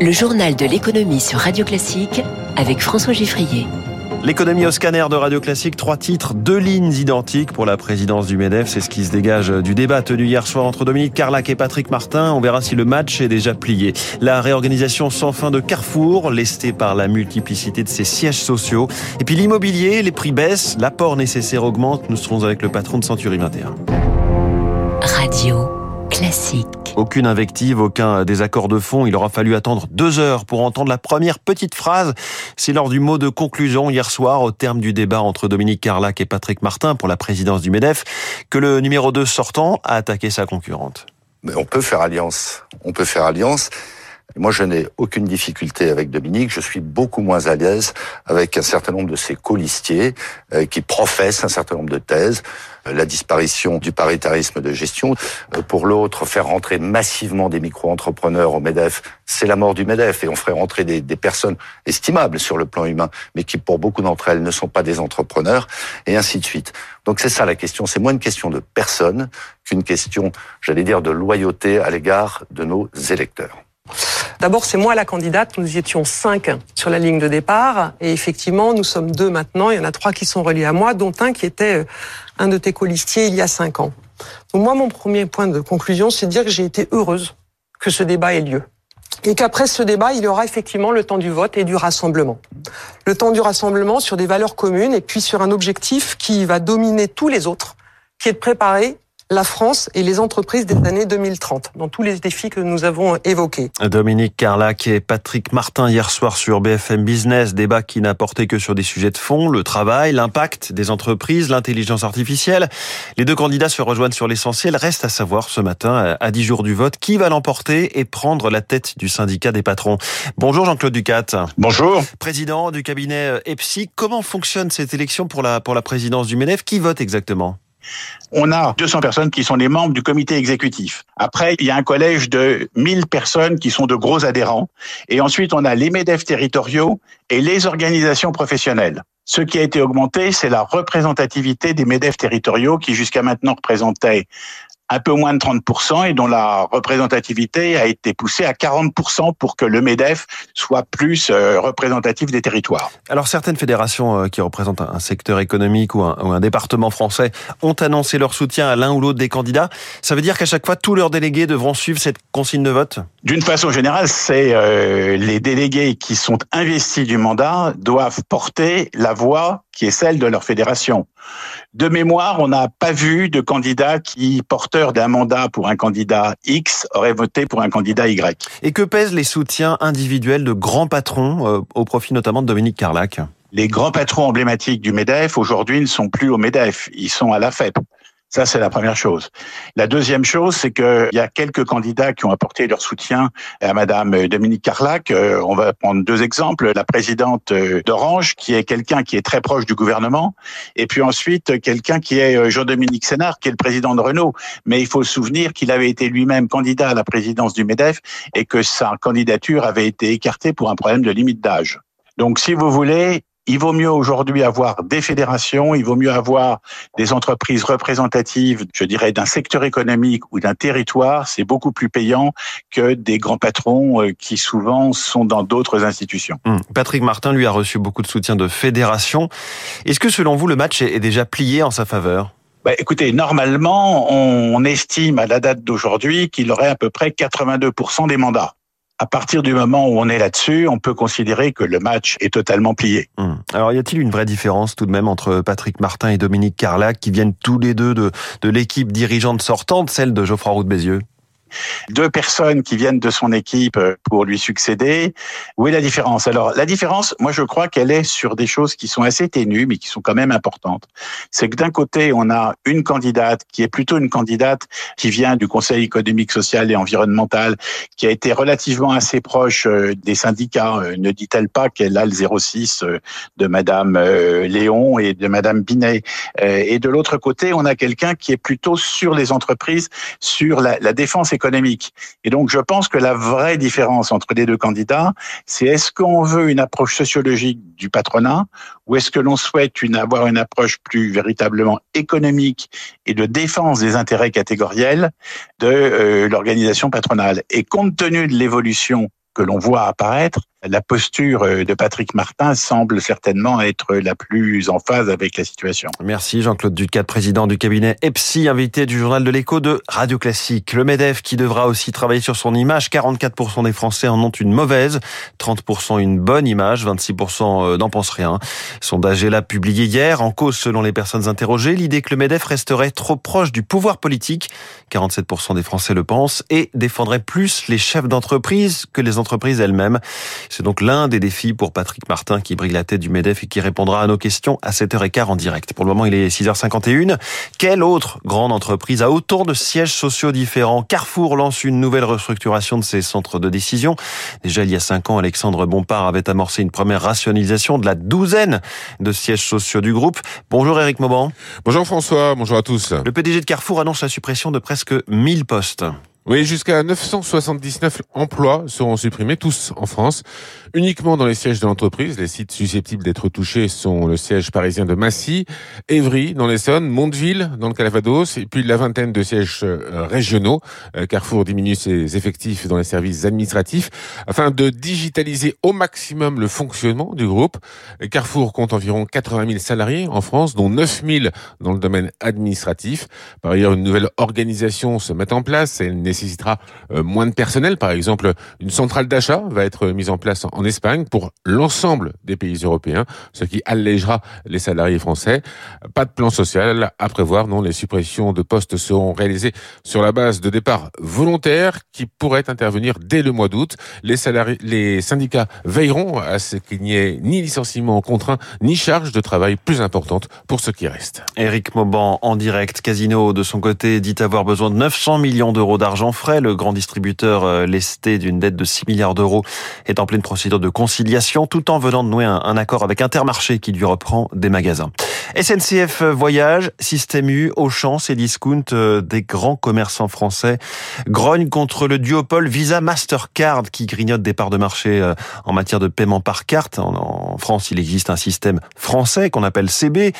Le journal de l'économie sur Radio Classique avec François Giffrier. L'économie au scanner de Radio Classique, trois titres, deux lignes identiques pour la présidence du MEDEF. C'est ce qui se dégage du débat tenu hier soir entre Dominique Carlac et Patrick Martin. On verra si le match est déjà plié. La réorganisation sans fin de Carrefour, lestée par la multiplicité de ses sièges sociaux. Et puis l'immobilier, les prix baissent, l'apport nécessaire augmente. Nous serons avec le patron de Century 21. Radio Classique. Aucune invective, aucun désaccord de fond. Il aura fallu attendre deux heures pour entendre la première petite phrase. C'est lors du mot de conclusion hier soir, au terme du débat entre Dominique Carlac et Patrick Martin pour la présidence du MEDEF, que le numéro 2 sortant a attaqué sa concurrente. Mais on peut faire alliance. On peut faire alliance. Moi, je n'ai aucune difficulté avec Dominique. Je suis beaucoup moins à l'aise avec un certain nombre de ses colistiers euh, qui professent un certain nombre de thèses. Euh, la disparition du paritarisme de gestion. Euh, pour l'autre, faire rentrer massivement des micro-entrepreneurs au MEDEF, c'est la mort du MEDEF. Et on ferait rentrer des, des, personnes estimables sur le plan humain, mais qui, pour beaucoup d'entre elles, ne sont pas des entrepreneurs, et ainsi de suite. Donc c'est ça la question. C'est moins une question de personne qu'une question, j'allais dire, de loyauté à l'égard de nos électeurs. D'abord, c'est moi la candidate. Nous étions cinq sur la ligne de départ. Et effectivement, nous sommes deux maintenant. Il y en a trois qui sont reliés à moi, dont un qui était euh, un de tes colistiers il y a cinq ans. Donc moi, mon premier point de conclusion, c'est de dire que j'ai été heureuse que ce débat ait lieu. Et qu'après ce débat, il y aura effectivement le temps du vote et du rassemblement. Le temps du rassemblement sur des valeurs communes et puis sur un objectif qui va dominer tous les autres, qui est de préparer la France et les entreprises des années 2030, dans tous les défis que nous avons évoqués. Dominique Carlac et Patrick Martin hier soir sur BFM Business, débat qui n'a porté que sur des sujets de fond, le travail, l'impact des entreprises, l'intelligence artificielle. Les deux candidats se rejoignent sur l'essentiel. Reste à savoir ce matin, à 10 jours du vote, qui va l'emporter et prendre la tête du syndicat des patrons. Bonjour Jean-Claude Ducat. Bonjour. Président du cabinet EPSI, comment fonctionne cette élection pour la, pour la présidence du MEDEF Qui vote exactement? On a 200 personnes qui sont les membres du comité exécutif. Après, il y a un collège de 1000 personnes qui sont de gros adhérents. Et ensuite, on a les MEDEF territoriaux et les organisations professionnelles. Ce qui a été augmenté, c'est la représentativité des MEDEF territoriaux qui jusqu'à maintenant représentaient un peu moins de 30% et dont la représentativité a été poussée à 40% pour que le MEDEF soit plus euh, représentatif des territoires. Alors certaines fédérations euh, qui représentent un secteur économique ou un, ou un département français ont annoncé leur soutien à l'un ou l'autre des candidats. Ça veut dire qu'à chaque fois, tous leurs délégués devront suivre cette consigne de vote? D'une façon générale, c'est euh, les délégués qui sont investis du mandat doivent porter la voix qui est celle de leur fédération. De mémoire, on n'a pas vu de candidat qui, d'un mandat pour un candidat X, aurait voté pour un candidat Y. Et que pèsent les soutiens individuels de grands patrons, euh, au profit notamment de Dominique Carlac? Les grands patrons emblématiques du MEDEF, aujourd'hui, ne sont plus au MEDEF, ils sont à la FEP. Ça, c'est la première chose. La deuxième chose, c'est qu'il y a quelques candidats qui ont apporté leur soutien à Madame Dominique Carlac. Euh, on va prendre deux exemples. La présidente euh, d'Orange, qui est quelqu'un qui est très proche du gouvernement, et puis ensuite quelqu'un qui est euh, Jean-Dominique Sénard, qui est le président de Renault. Mais il faut se souvenir qu'il avait été lui-même candidat à la présidence du MEDEF et que sa candidature avait été écartée pour un problème de limite d'âge. Donc, si vous voulez, il vaut mieux aujourd'hui avoir des fédérations, il vaut mieux avoir des entreprises représentatives, je dirais, d'un secteur économique ou d'un territoire. C'est beaucoup plus payant que des grands patrons euh, qui souvent sont dans d'autres institutions. Hum. Patrick Martin, lui, a reçu beaucoup de soutien de fédérations. Est-ce que, selon vous, le match est déjà plié en sa faveur? Bah, écoutez, normalement, on estime à la date d'aujourd'hui qu'il aurait à peu près 82% des mandats à partir du moment où on est là-dessus, on peut considérer que le match est totalement plié. Hum. Alors, y a-t-il une vraie différence tout de même entre Patrick Martin et Dominique Carlac, qui viennent tous les deux de, de l'équipe dirigeante sortante, celle de Geoffroy Roux de Bézieux? Deux personnes qui viennent de son équipe pour lui succéder. Où est la différence? Alors la différence, moi je crois qu'elle est sur des choses qui sont assez ténues, mais qui sont quand même importantes. C'est que d'un côté, on a une candidate qui est plutôt une candidate qui vient du Conseil économique, social et environnemental, qui a été relativement assez proche euh, des syndicats. Euh, ne dit-elle pas qu'elle a le 06 euh, de Madame Léon et de Madame Binet Et de l'autre côté, on a quelqu'un qui est plutôt sur les entreprises, sur la, la défense économique. Et donc, je pense que la vraie différence entre les deux candidats, c'est est-ce qu'on veut une approche sociologique du patronat ou est-ce que l'on souhaite avoir une approche plus véritablement économique et de défense des intérêts catégoriels de euh, l'organisation patronale? Et compte tenu de l'évolution que l'on voit apparaître, la posture euh, de Patrick Martin semble certainement être la plus en phase avec la situation. Merci Jean-Claude Ducat, président du cabinet EPSI, invité du journal de l'écho de Radio Classique. Le MEDEF qui devra aussi travailler sur son image. 44% des Français en ont une mauvaise, 30% une bonne image, 26% euh, n'en pensent rien. Sondage là publié hier, en cause selon les personnes interrogées, l'idée que le MEDEF resterait trop proche du pouvoir politique, 47% des Français le pensent, et défendrait plus les chefs d'entreprise que les entreprises elles-mêmes. C'est donc l'un des défis pour Patrick Martin qui brille la tête du MEDEF et qui répondra à nos questions à 7h15 en direct. Pour le moment, il est 6h51. Quelle autre grande entreprise a autant de sièges sociaux différents? Carrefour lance une nouvelle restructuration de ses centres de décision. Déjà, il y a cinq ans, Alexandre Bompard avait amorcé une première rationalisation de la douzaine de sièges sociaux du groupe. Bonjour Eric Mauban. Bonjour François, bonjour à tous. Le PDG de Carrefour annonce la suppression de presque 1000 postes. Oui, jusqu'à 979 emplois seront supprimés, tous en France, uniquement dans les sièges de l'entreprise. Les sites susceptibles d'être touchés sont le siège parisien de Massy, Évry dans l'Essonne, Mondeville dans le Calvados, et puis la vingtaine de sièges euh, régionaux. Euh, Carrefour diminue ses effectifs dans les services administratifs afin de digitaliser au maximum le fonctionnement du groupe. Carrefour compte environ 80 000 salariés en France, dont 9 000 dans le domaine administratif. Par ailleurs, une nouvelle organisation se met en place. Nécessitera euh, moins de personnel. Par exemple, une centrale d'achat va être mise en place en Espagne pour l'ensemble des pays européens, ce qui allégera les salariés français. Pas de plan social à prévoir, non. Les suppressions de postes seront réalisées sur la base de départ volontaires qui pourraient intervenir dès le mois d'août. Les les syndicats veilleront à ce qu'il n'y ait ni licenciement contraint, ni charge de travail plus importante pour ceux qui restent. Éric Mauban en direct. Casino, de son côté, dit avoir besoin de 900 millions d'euros d'argent frais. Le grand distributeur euh, lesté d'une dette de 6 milliards d'euros est en pleine procédure de conciliation tout en venant de nouer un, accord avec Intermarché qui lui reprend des magasins. SNCF Voyage, Système U, Auchan, et Discount, euh, des grands commerçants français grognent contre le duopole Visa Mastercard qui grignote des parts de marché euh, en matière de paiement par carte. En France, il existe un système français qu'on appelle CB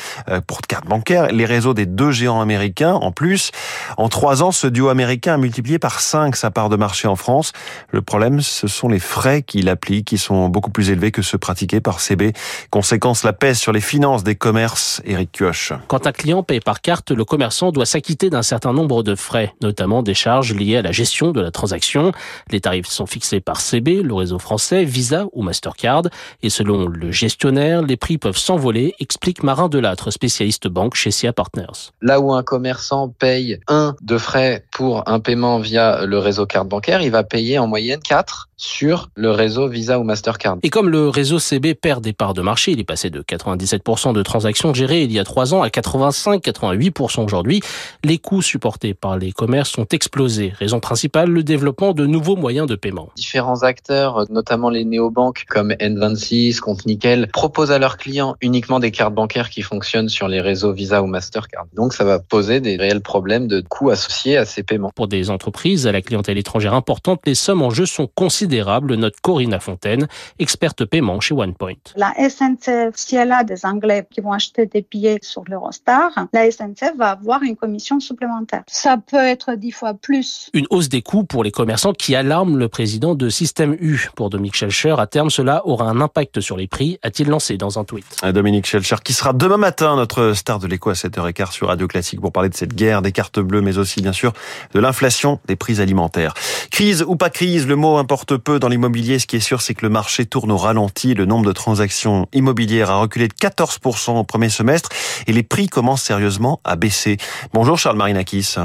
pour carte bancaire. Les réseaux des deux géants américains, en plus, en trois ans, ce duo américain a multiplié par 5 sa part de marché en France. Le problème, ce sont les frais qu'il applique, qui sont beaucoup plus élevés que ceux pratiqués par CB. Conséquence, la pèse sur les finances des commerces. Eric Kioch. Quand un client paye par carte, le commerçant doit s'acquitter d'un certain nombre de frais, notamment des charges liées à la gestion de la transaction. Les tarifs sont fixés par CB, le réseau français, Visa ou Mastercard. Et selon le gestionnaire, les prix peuvent s'envoler, explique Marin Delattre, spécialiste banque chez SIA Partners. Là où un commerçant paye un de frais pour un paiement via le réseau carte bancaire, il va payer en moyenne 4 sur le réseau Visa ou Mastercard. Et comme le réseau CB perd des parts de marché, il est passé de 97% de transactions gérées il y a 3 ans à 85-88% aujourd'hui, les coûts supportés par les commerces ont explosé. Raison principale, le développement de nouveaux moyens de paiement. Différents acteurs, notamment les néobanques comme N26, Compte Nickel, proposent à leurs clients uniquement des cartes bancaires qui fonctionnent sur les réseaux Visa ou Mastercard. Donc ça va poser des réels problèmes de coûts associés à ces paiements. Pour des entreprises à la clientèle étrangère importante, les sommes en jeu sont considérables, note Corinna Fontaine, experte paiement chez OnePoint. La SNCF, si elle a des Anglais qui vont acheter des billets sur l'Eurostar, la SNCF va avoir une commission supplémentaire. Ça peut être dix fois plus. Une hausse des coûts pour les commerçants qui alarme le président de Système U. Pour Dominique Schelcher, à terme, cela aura un impact sur les prix, a-t-il lancé dans un tweet. Dominique Schelcher, qui sera demain matin notre star de l'écho à 7h15 sur Radio Classique pour parler de cette guerre des cartes bleues, mais aussi, bien sûr, de l'inflation des prix alimentaires. Crise ou pas crise, le mot importe peu dans l'immobilier. Ce qui est sûr, c'est que le marché tourne au ralenti. Le nombre de transactions immobilières a reculé de 14% au premier semestre et les prix commencent sérieusement à baisser. Bonjour Charles Marinakis.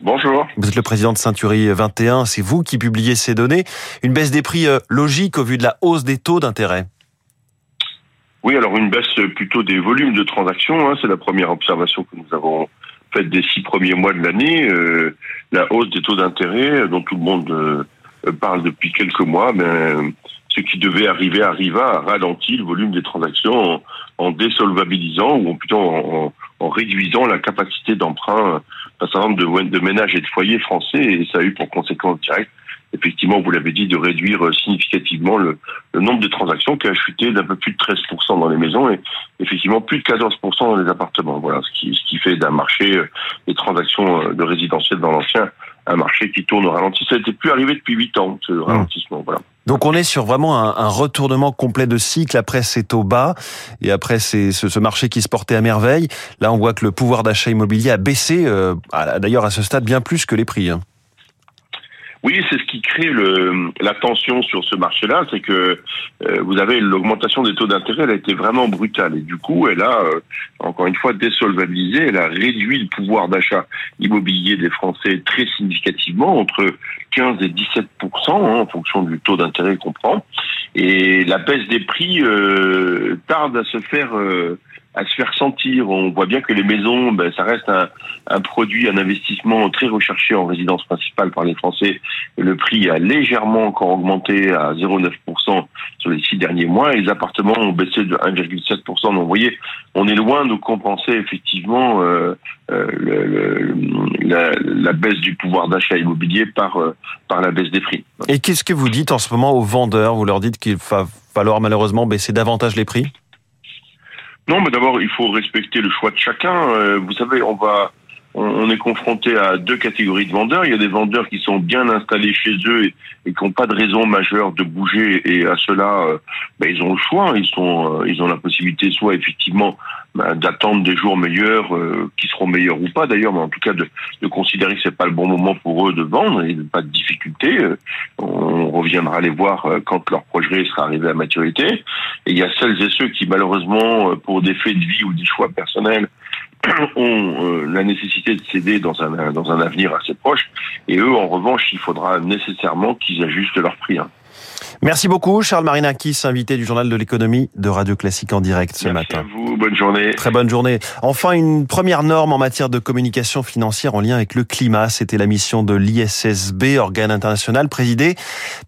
Bonjour. Vous êtes le président de Ceinturie 21. C'est vous qui publiez ces données. Une baisse des prix euh, logique au vu de la hausse des taux d'intérêt. Oui, alors une baisse plutôt des volumes de transactions. Hein. c'est la première observation que nous avons fait des six premiers mois de l'année, euh, la hausse des taux d'intérêt euh, dont tout le monde euh, parle depuis quelques mois, ben, ce qui devait arriver arriva, a ralenti le volume des transactions en, désolvabilisant ou plutôt en, réduisant la capacité d'emprunt d'un certain nombre de, ménages et de foyers français et ça a eu pour conséquence directe effectivement, vous l'avez dit, de réduire euh, significativement le, nombre de transactions qui a chuté d'un peu plus de 13% dans les maisons et effectivement plus de 14% dans les appartements. Voilà, ce qui, ce qui fait d'un marché euh, des transactions euh, de résidentiel dans l'ancien un marché qui tourne au ralenti. Ça n'était plus arrivé depuis 8 ans, ce ralentissement. Voilà. Donc on est sur vraiment un, retournement complet de cycle après ces taux bas et après ces, ce, marché qui se portait à merveille. Là, on voit que le pouvoir d'achat immobilier a baissé, d'ailleurs à ce stade bien plus que les prix. Hein. Oui, c'est ce qui crée le, la tension sur ce marché-là, c'est que euh, vous avez l'augmentation des taux d'intérêt, elle a été vraiment brutale. Et du coup, elle a euh, encore une fois désolvabilisé, elle a réduit le pouvoir d'achat immobilier des Français très significativement, entre 15 et 17% hein, en fonction du taux d'intérêt qu'on prend, et la baisse des prix euh, tarde à se faire à se faire sentir. On voit bien que les maisons, ben, ça reste un, produit, un investissement très recherché en résidence principale par les Français. Le prix a légèrement encore augmenté à 0,9% sur les six derniers mois. Les appartements ont baissé de 1,7%. Donc vous voyez, on est loin de compenser effectivement euh, euh le, la, la, baisse du pouvoir d'achat immobilier par, euh, par la baisse des prix. Et qu'est-ce que vous dites en ce moment aux vendeurs? Vous leur dites qu'il va falloir malheureusement baisser davantage les prix? Non, mais d'abord, il faut respecter le choix de chacun. Euh, vous savez, on va, on est confronté à deux catégories de vendeurs. Il y a des vendeurs qui sont bien installés chez eux et, qui n'ont pas de raison majeure de bouger. Et à cela, euh, ben, ils ont le choix. Ils sont, euh, ils ont la possibilité soit effectivement ben, d'attendre des jours meilleurs, qui seront meilleurs ou pas d'ailleurs, mais en tout cas de, de considérer que c'est pas le bon moment pour eux de vendre et pas de difficulté. On reviendra les voir quand leur projet sera arrivé à maturité. Et il y a celles et ceux qui malheureusement, pour des faits de vie ou des choix personnels, ont euh, la nécessité de céder dans un, dans un avenir assez proche. Et eux, en revanche, il faudra nécessairement qu'ils ajustent leur prix. Hein. Merci beaucoup, Charles Marinakis, invité du journal de l'économie de Radio Classique en direct ce Merci matin. À vous, bonne journée. Très bonne journée. Enfin, une première norme en matière de communication financière en lien avec le climat. C'était la mission de l'ISSB, organe international présidé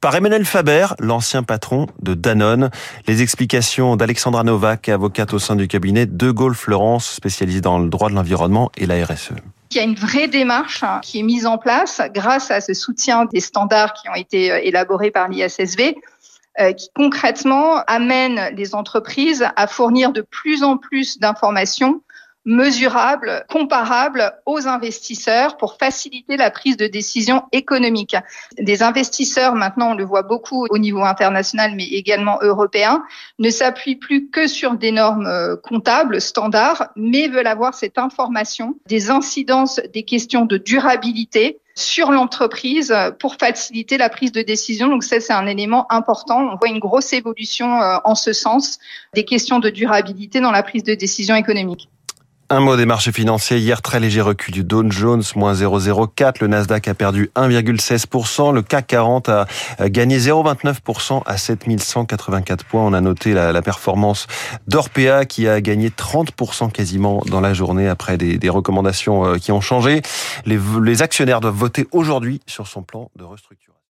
par Emmanuel Faber, l'ancien patron de Danone. Les explications d'Alexandra Novak, avocate au sein du cabinet de Gaulle Florence, spécialisée dans le droit de l'environnement et la RSE. Il y a une vraie démarche qui est mise en place grâce à ce soutien des standards qui ont été euh, élaborés par l'ISSV euh, qui concrètement amène les entreprises à fournir de plus en plus d'informations mesurable, comparable aux investisseurs pour faciliter la prise de décision économique. Des investisseurs, maintenant on le voit beaucoup au niveau international mais également européen, ne s'appuient plus que sur des normes euh, comptables standards, mais veulent avoir cette information des incidences des questions de durabilité sur l'entreprise pour faciliter la prise de décision. Donc ça, c'est un élément important. On voit une grosse évolution euh, en ce sens des questions de durabilité dans la prise de décision économique. Un mot des marchés financiers. Hier, très léger recul du Dow Jones, moins 0,04. Le Nasdaq a perdu 1,16%. Le CAC 40 a gagné 0,29% à 7184 points. On a noté la, performance d'Orpea qui a gagné 30% quasiment dans la journée après des, recommandations euh, qui ont changé. Les, les actionnaires doivent voter aujourd'hui sur son plan de restructuration.